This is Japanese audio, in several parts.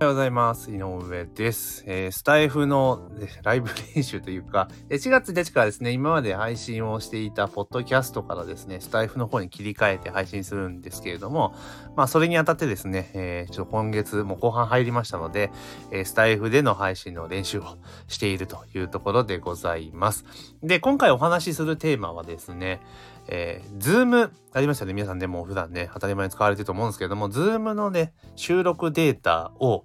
おはようございます。井上です。えー、スタエフのライブ練習というか、4月1日からですね、今まで配信をしていたポッドキャストからですね、スタエフの方に切り替えて配信するんですけれども、まあ、それにあたってですね、えー、ちょっと今月も後半入りましたので、えー、スタエフでの配信の練習をしているというところでございます。で、今回お話しするテーマはですね、えー、 Zoom ありましたね。皆さんでも普段ね、当たり前に使われてると思うんですけれども、 Zoom のね、収録データを、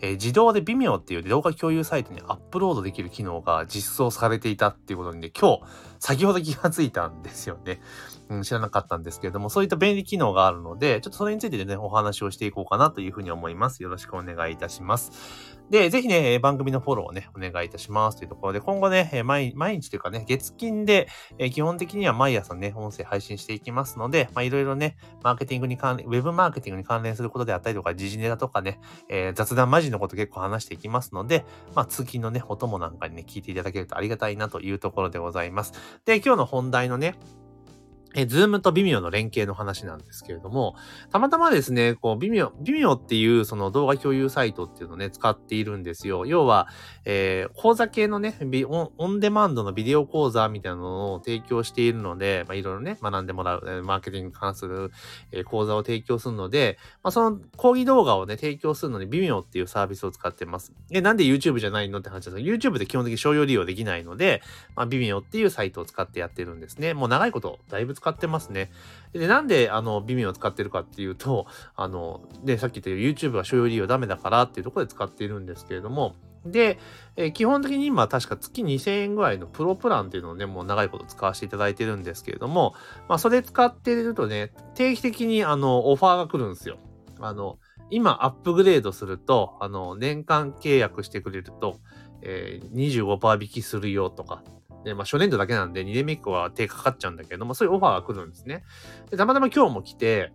えー、自動で微妙っていう動画共有サイトにアップロードできる機能が実装されていたっていうことにね、今日、先ほど気がついたんですよね。うん、知らなかったんですけれども、そういった便利機能があるので、ちょっとそれについてでね、お話をしていこうかなというふうに思います。よろしくお願いいたします。で、ぜひね、番組のフォローをね、お願いいたしますというところで、今後ね、毎毎日というかね、月金で、え基本的には毎朝ね、音声配信していきますので、まあ、いろいろね、マーケティングに関連、ウェブマーケティングに関連することであったりとか、時事ネタとかね、えー、雑談まじりのこと結構話していきますので、まあ、通勤のね、お供なんかにね、聞いていただけるとありがたいなというところでございます。で、今日の本題のね、え、 Zoom と Vimeo の連携の話なんですけれども、たまたまですね、こう、 Vimeo、Vimeo っていうその動画共有サイトっていうのをね、使っているんですよ。要は、えー、講座系のねオ、オンデマンドのビデオ講座みたいなのを提供しているので、まあ、いろいろね、学んでもらう、え、マーケティングに関する、えー、講座を提供するので、まあ、その講義動画をね、提供するのにビミオっていうサービスを使ってます。え、なんで YouTube じゃないのって話です YouTube で基本的に商用利用できないので、まあ、ビミオっていうサイトを使ってやってるんですね。もう長いことだいぶ使ってますね。で、なんで、あの、ビミを使ってるかっていうと、あの、で、さっき言ったように YouTube は所有利用ダメだからっていうところで使っているんですけれども、で、えー、基本的に今確か月2000円ぐらいのプロプランっていうのをね、もう長いこと使わせていただいてるんですけれども、まあそれ使ってるとね、定期的にあの、オファーが来るんですよ。あの、今アップグレードすると、あの、年間契約してくれると、えー、25%引きするよとか、で、まあ、初年度だけなんで2年目以降は手かかっちゃうんだけども、そういうオファーが来るんですね。で、たまたま今日も来て、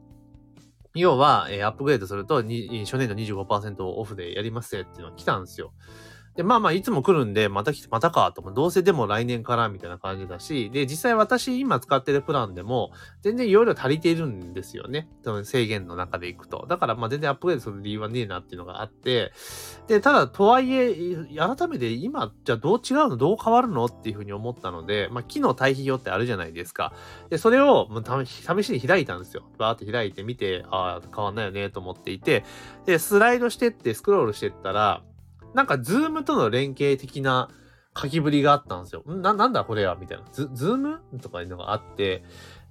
要は、えー、アップグレードすると、初年度25%オフでやりますっていうのが来たんですよ。で、まあまあ、いつも来るんで、また来て、またか、と。どうせでも来年から、みたいな感じだし、で、実際私今使ってるプランでも、全然容量足りているんですよね。その制限の中でいくと。だから、まあ全然アップグレードする理由はねえなっていうのがあって、で、ただ、とはいえ、改めて今、じゃあどう違うの？どう変わるの？っていうふうに思ったので、まあ、機能対比表ってあるじゃないですか。で、それを、試しに開いたんですよ。バーって開いてみて、ああ、変わんないよね、と思っていて、で、スライドしてって、スクロールしてったら、なんか、 Zoom との連携的な書きぶりがあったんですよ。な、なんだこれは？みたいな。ズ、 Zoom とかいうのがあって、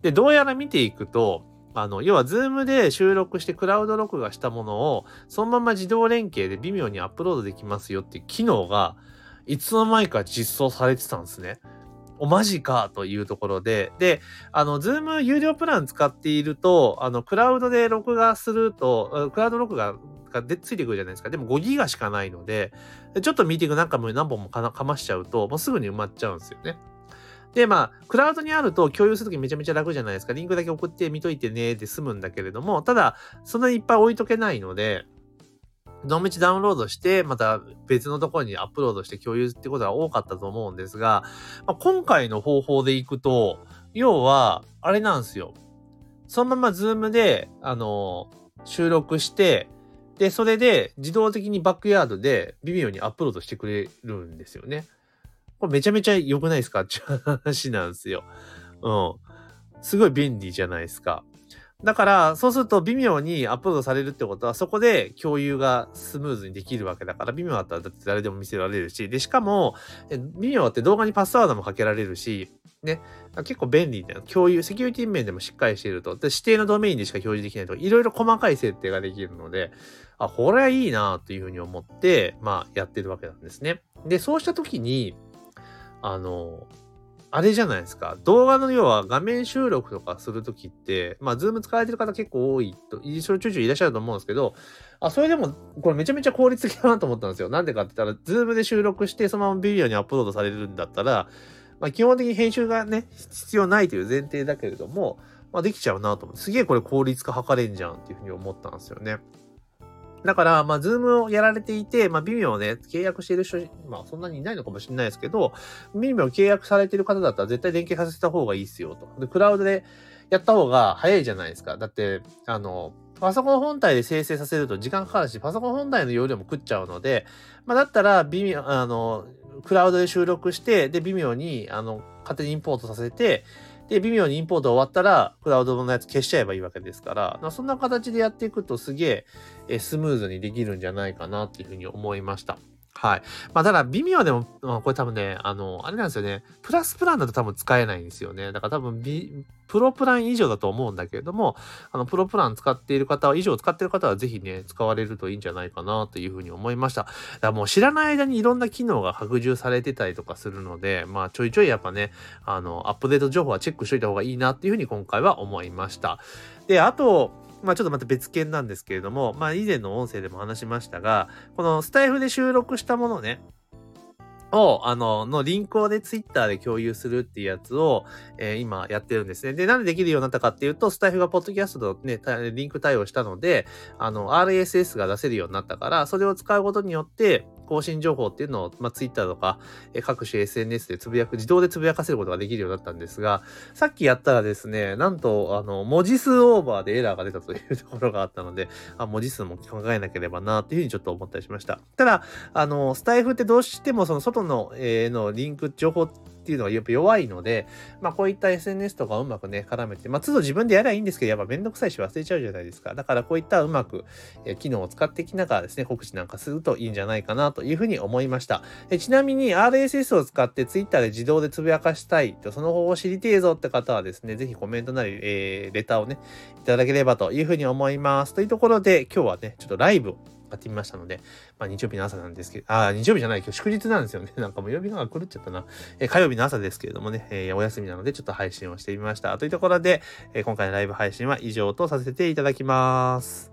で、どうやら見ていくと、あの、要は、 Zoom で収録してクラウド録画したものを、そのまま自動連携で Vimeo にアップロードできますよっていう機能が、いつの間にか実装されてたんですね。お、マジかというところで、で、あの、 Zoom 有料プラン使っていると、あの、クラウドで録画すると、クラウド録画がでついてくるじゃないですか。でも5ギガしかないので、ちょっとミーティングなんかも何本もかましちゃうと、もうすぐに埋まっちゃうんですよね。で、まあ、クラウドにあると共有するときめちゃめちゃ楽じゃないですか。リンクだけ送って見といてねで済むんだけれども、ただ、そんなにいっぱい置いとけないので、どのみちダウンロードして、また別のところにアップロードして共有ってことが多かったと思うんですが、まあ、今回の方法でいくと、要は、あれなんですよ。そのまま Zoom で、あの収録して、で、それで自動的にバックヤードで Vimeo にアップロードしてくれるんですよね。これめちゃめちゃ良くないですか？っていう話なんですよ。うん。すごい便利じゃないですか。だから、そうすると微妙にアップロードされるってことは、そこで共有がスムーズにできるわけだから、微妙だったらだって誰でも見せられるし、で、しかも、微妙って動画にパスワードもかけられるし、ね、結構便利な共有、セキュリティ面でもしっかりしていると、で指定のドメインでしか表示できないとかいろいろ細かい設定ができるので、あ、これはいいなというふうに思って、まあ、やってるわけなんですね。で、そうしたときに、あの、あれじゃないですか。動画の要は画面収録とかするときって、まあ、 Zoom 使われてる方結構多いと、一緒ちょいちょいいらっしゃると思うんですけど、あ、それでも、これめちゃめちゃ効率的だなと思ったんですよ。なんでかって言ったら、 Zoom で収録して、そのまま Vimeo にアップロードされるんだったら、まあ、基本的に編集がね、必要ないという前提だけれども、まあ、できちゃうなと思って、すげえこれ効率化図れんじゃんっていうふうに思ったんですよね。だから、まあ、 Zoom をやられていて、まあ、 Vimeo ね、契約している人、まあ、そんなにいないのかもしれないですけど、微妙契約されている方だったら絶対連携させた方がいいっすよと。で、クラウドでやった方が早いじゃないですか。だって、あの、パソコン本体で生成させると時間かかるし、パソコン本体の容量も食っちゃうので、まあ、だったら、微妙、あの、クラウドで収録して、で、微妙に、あの、勝手にインポートさせて、で、微妙にインポート終わったら、クラウドのやつ消しちゃえばいいわけですから、まそんな形でやっていくとすげええスムーズにできるんじゃないかなっていうふうに思いました。はい。まあ、ただ、微妙でも、まあ、これ多分ね、あの、あれなんですよね。プラスプランだと多分使えないんですよね。だから多分、プロプラン以上だと思うんだけれども、あの、プロプラン使っている方は、以上使っている方はぜひね、使われるといいんじゃないかなというふうに思いました。だからもう知らない間にいろんな機能が拡充されてたりとかするので、まあ、ちょいちょいやっぱね、あの、アップデート情報はチェックしといた方がいいなっていうふうに今回は思いました。で、あと、まあちょっとまた別件なんですけれども、まあ以前の音声でも話しましたが、このスタイフで収録したものね、を、あの、のリンクをね、ツイッターで共有するっていうやつを、えー、今やってるんですね。で、なんでできるようになったかっていうと、スタイフがポッドキャストとね、リンク対応したので、あの、RSS が出せるようになったから、それを使うことによって、更新情報っていうのを、まあ、Twitter とか、え各種 SNS でつぶやく、自動でつぶやかせることができるようになったんですが、さっきやったらですね、なんと、あの、文字数オーバーでエラーが出たというところがあったので、あ文字数も考えなければな、っていうふうにちょっと思ったりしました。ただ、あの、スタイフってどうしてもその外の、えー、のリンク、情報っていうのがやっぱ弱いので、まあこういった SNS とかうまくね、絡めて、まあ都度自分でやればいいんですけど、やっぱめんどくさいし忘れちゃうじゃないですか。だからこういったうまく、え機能を使ってきながらですね、告知なんかするといいんじゃないかなというふうに思いました。えちなみに RSS を使って Twitter で自動でつぶやかしたいと、その方法を知りてえぞって方はですね、ぜひコメントなり、えー、レターをね、いただければというふうに思います。というところで、今日はね、ちょっとライブをやってみましたので、まあ日曜日の朝なんですけど、あ、日曜日じゃない、今日祝日なんですよね。なんかもう曜日が狂っちゃったな。えー、火曜日の朝ですけれどもね、えー、お休みなのでちょっと配信をしてみました。というところで、えー、今回のライブ配信は以上とさせていただきます。